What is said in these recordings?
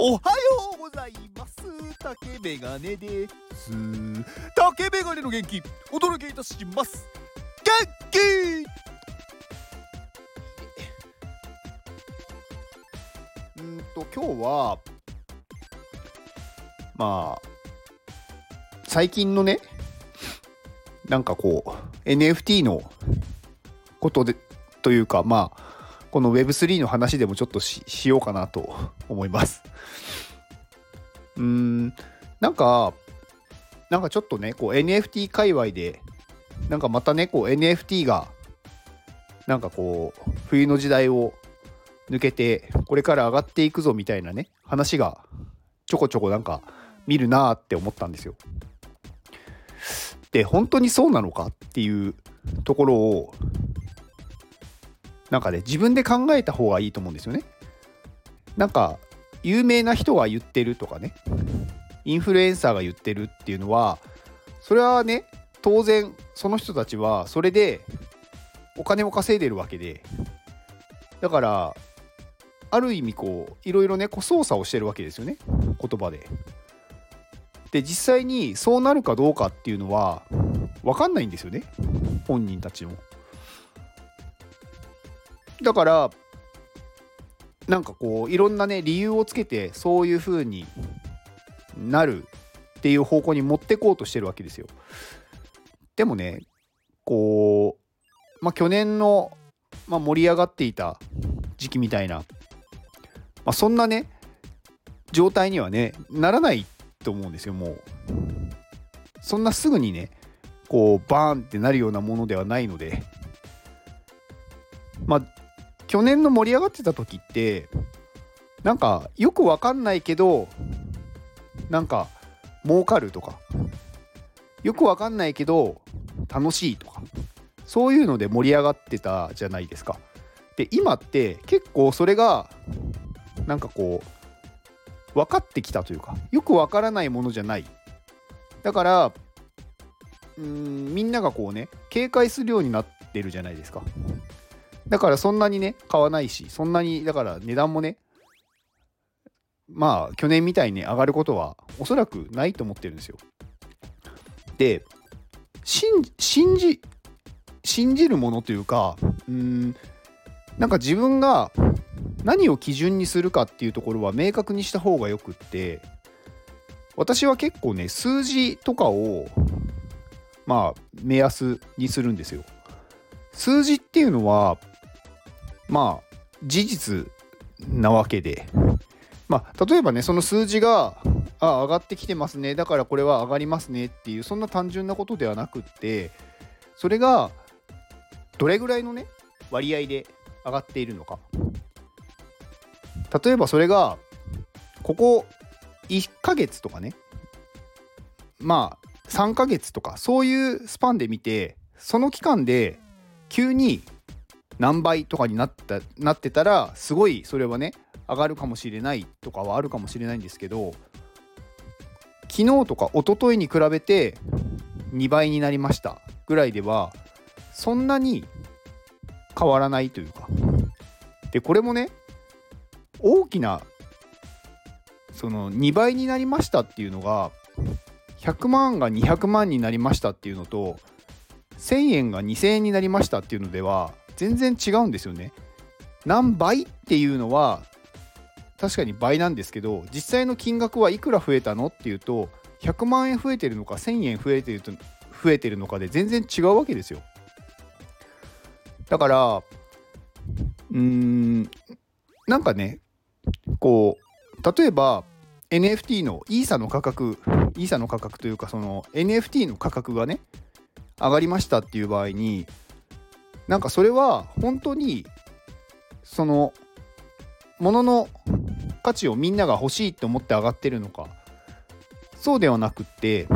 おはようございます。竹メガネです。竹メガネの元気お届けいたします。元気!うんと今日はまあ最近のねなんかこう NFT のことでというかまあこの Web3 の話でもちょっとししようかなと思います。うーんなんかなんかちょっとねこう NFT 界隈でなんかまたねこう NFT がなんかこう冬の時代を抜けてこれから上がっていくぞみたいなね話がちょこちょこなんか見るなーって思ったんですよ。で本当にそうなのかっていうところをなんかね自分で考えた方がいいと思うんですよね。なんか有名な人が言ってるとかねインフルエンサーが言ってるっていうのはそれはね当然その人たちはそれでお金を稼いでるわけでだからある意味こういろいろねこう操作をしてるわけですよね言葉で。で実際にそうなるかどうかっていうのは分かんないんですよね本人たちも。だからなんかこういろんなね理由をつけてそういう風になるっていう方向に持ってこうとしてるわけですよ。でもねこうまあ去年の、まあ、盛り上がっていた時期みたいな、まあ、そんなね状態にはねならないと思うんですよもう。そんなすぐにねこうバーンってなるようなものではないのでまあ去年の盛り上がってた時ってなんかよくわかんないけどなんか儲かるとかよくわかんないけど楽しいとかそういうので盛り上がってたじゃないですか。で今って結構それがなんかこう分かってきたというかよくわからないものじゃないだからうんみんながこうね警戒するようになってるじゃないですかだからそんなにね、買わないし、そんなに、だから値段もね、まあ、去年みたいに上がることはおそらくないと思ってるんですよ。で、信じ、信じるものというか、うん、なんか自分が何を基準にするかっていうところは明確にした方がよくって、私は結構ね、数字とかを、まあ、目安にするんですよ。数字っていうのは、まあ事実なわけで、まあ、例えばねその数字があ上がってきてますね。だからこれは上がりますねっていうそんな単純なことではなくってそれがどれぐらいのね割合で上がっているのか。例えばそれがここ1ヶ月とかね。まあ3ヶ月とかそういうスパンで見てその期間で急に何倍とかになったなってたらすごいそれはね上がるかもしれないとかはあるかもしれないんですけど昨日とか一昨日に比べて2倍になりましたぐらいではそんなに変わらないというか。でこれもね大きなその2倍になりましたっていうのが100万が200万になりましたっていうのと1000円が2000円になりましたっていうのでは全然違うんですよね。何倍っていうのは確かに倍なんですけど実際の金額はいくら増えたのっていうと100万円増えてるのか1000円増えてると増えてるのかで全然違うわけですよ。だからうーんなんかねこう例えば NFT のイーサの価格イーサの価格というかその NFT の価格がね上がりましたっていう場合になんかそれは本当にそのものの価値をみんなが欲しいって思って上がってるのかそうではなくって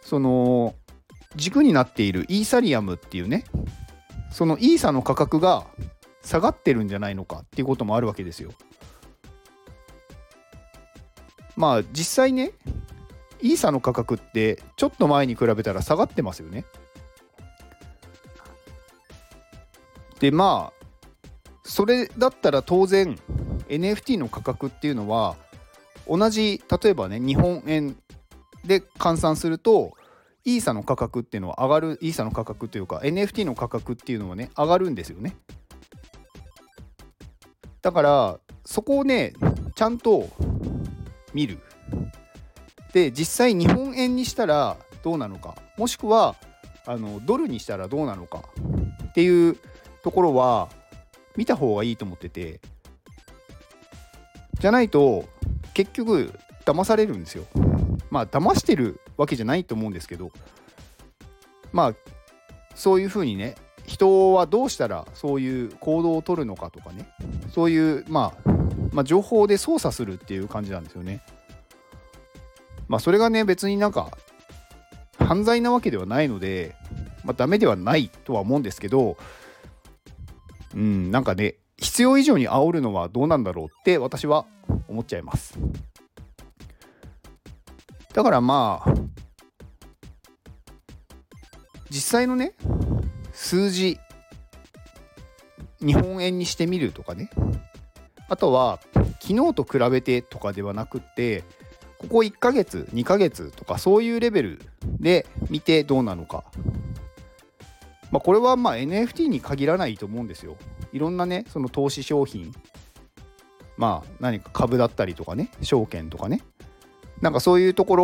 その軸になっているイーサリアムっていうねそのイーサの価格が下がってるんじゃないのかっていうこともあるわけですよ。まあ実際ねイーサの価格ってちょっと前に比べたら下がってますよね。でまあそれだったら当然 NFT の価格っていうのは同じ例えばね日本円で換算するとイーサの価格っていうのは上がるイーサの価格というか NFT の価格っていうのはね上がるんですよね。だからそこをねちゃんと見る。で実際日本円にしたらどうなのか。もしくはあのドルにしたらどうなのかっていうところは見た方がいいと思っててじゃないと結局騙されるんですよまあ騙してるわけじゃないと思うんですけどまあそういうふうにね人はどうしたらそういう行動を取るのかとかねそういう、まあ、まあ情報で操作するっていう感じなんですよね。まあそれがね別になんか犯罪なわけではないので、まあ、ダメではないとは思うんですけどうんなんかね必要以上に煽るのはどうなんだろうって私は思っちゃいます。だからまあ実際のね数字日本円にしてみるとかねあとは昨日と比べてとかではなくってここ1ヶ月2ヶ月とかそういうレベルで見てどうなのかまあこれはま NFT に限らないと思うんですよ。いろんなねその投資商品まあ何か株だったりとかね証券とかね。なんかそういうとこ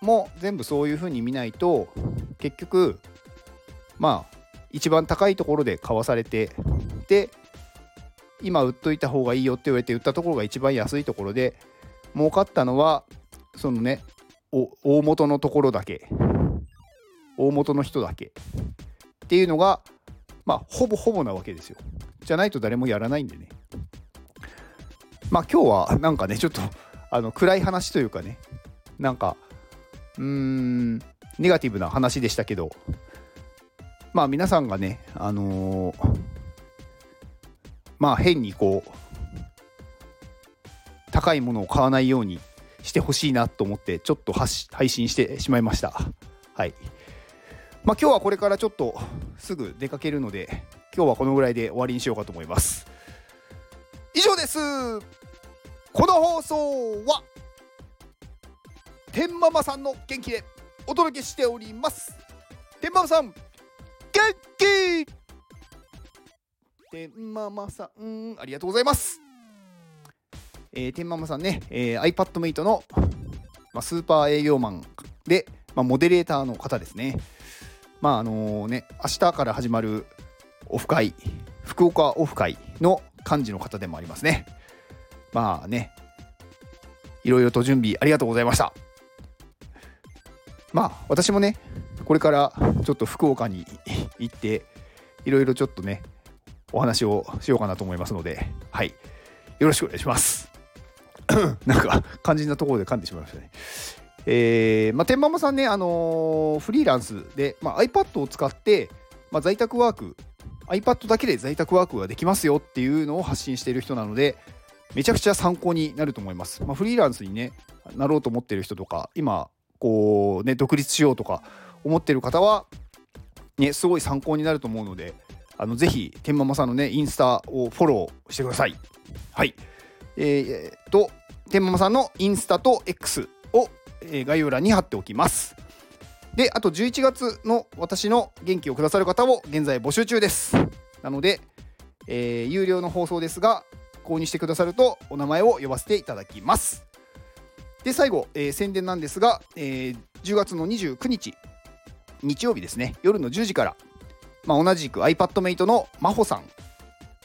ろも全部そういうふうに見ないと結局まあ一番高いところで買わされてで今売っといた方がいいよって言われて売ったところが一番安いところで儲かったのはそのね大元のところだけ。大元の人だけ。っていうのがまあほぼほぼなわけですよ。じゃないと誰もやらないんでね。まあ今日はなんかねちょっとあの暗い話というかね。なんかうーんネガティブな話でしたけど。まあ皆さんがねあのー、まあ変にこう高いものを買わないようにしてほしいなと思ってちょっと配信してしまいました。はい。まあ今日はこれからちょっとすぐ出かけるので今日はこのぐらいで終わりにしようかと思います。以上です。この放送は天ママさんの元気でお届けしております。天ママさん元気！天ママさんありがとうございます。えー、天ママさんね、えー、iPadMate の、まあ、スーパー営業マンで、まあ、モデレーターの方ですね。まああの、ね明日から始まるオフ会福岡オフ会の幹事の方でもありますねまあね、いろいろと準備ありがとうございました。まあ、私もね、これからちょっと福岡に行って、いろいろちょっとね、お話をしようかなと思いますので、はい。よろしくお願いします。なんか、肝心なところで噛んでしまいましたね。えー、まあ、天ママさんね、あのー、フリーランスで、まあ、iPad を使って、まあ、在宅ワーク、iPad だけで在宅ワークができますよっていうのを発信している人なので、めちゃくちゃ参考になると思います。まあ、フリーランスに、ね、なろうと思っている人とか今こう、ね、独立しようとか思っている方は、ね、すごい参考になると思うのであのぜひ天ママさんのねインスタをフォローしてください。はい。えー、と天ママさんのインスタと X、え、概要欄に貼っておきます。であと11月の私の元気をくださる方を現在募集中です。なので、えー、有料の放送ですが購入してくださるとお名前を呼ばせていただきます。で最後、えー、宣伝なんですが、えー、10月の29日日曜日ですね夜の10時から、まあ、同じく iPadMate の真帆さん、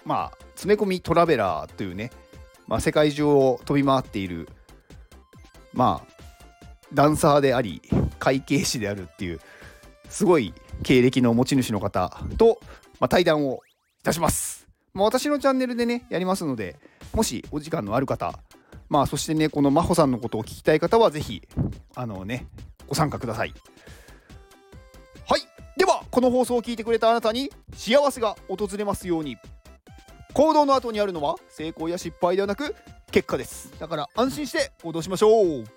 まあ、詰め込みトラベラーというね、まあ、世界中を飛び回っているまあダンサーであり会計士であるっていうすごい経歴の持ち主の方と、まあ、対談をいたします。まあ、私のチャンネルでね、やりますので、もしお時間のある方、まあ、そしてね、この真帆さんのことを聞きたい方は、ぜひ、あのね、ご参加ください。はい。では、この放送を聞いてくれたあなたに幸せが訪れますように。行動の後にあるのは成功や失敗ではなく結果です。だから安心して行動しましょう。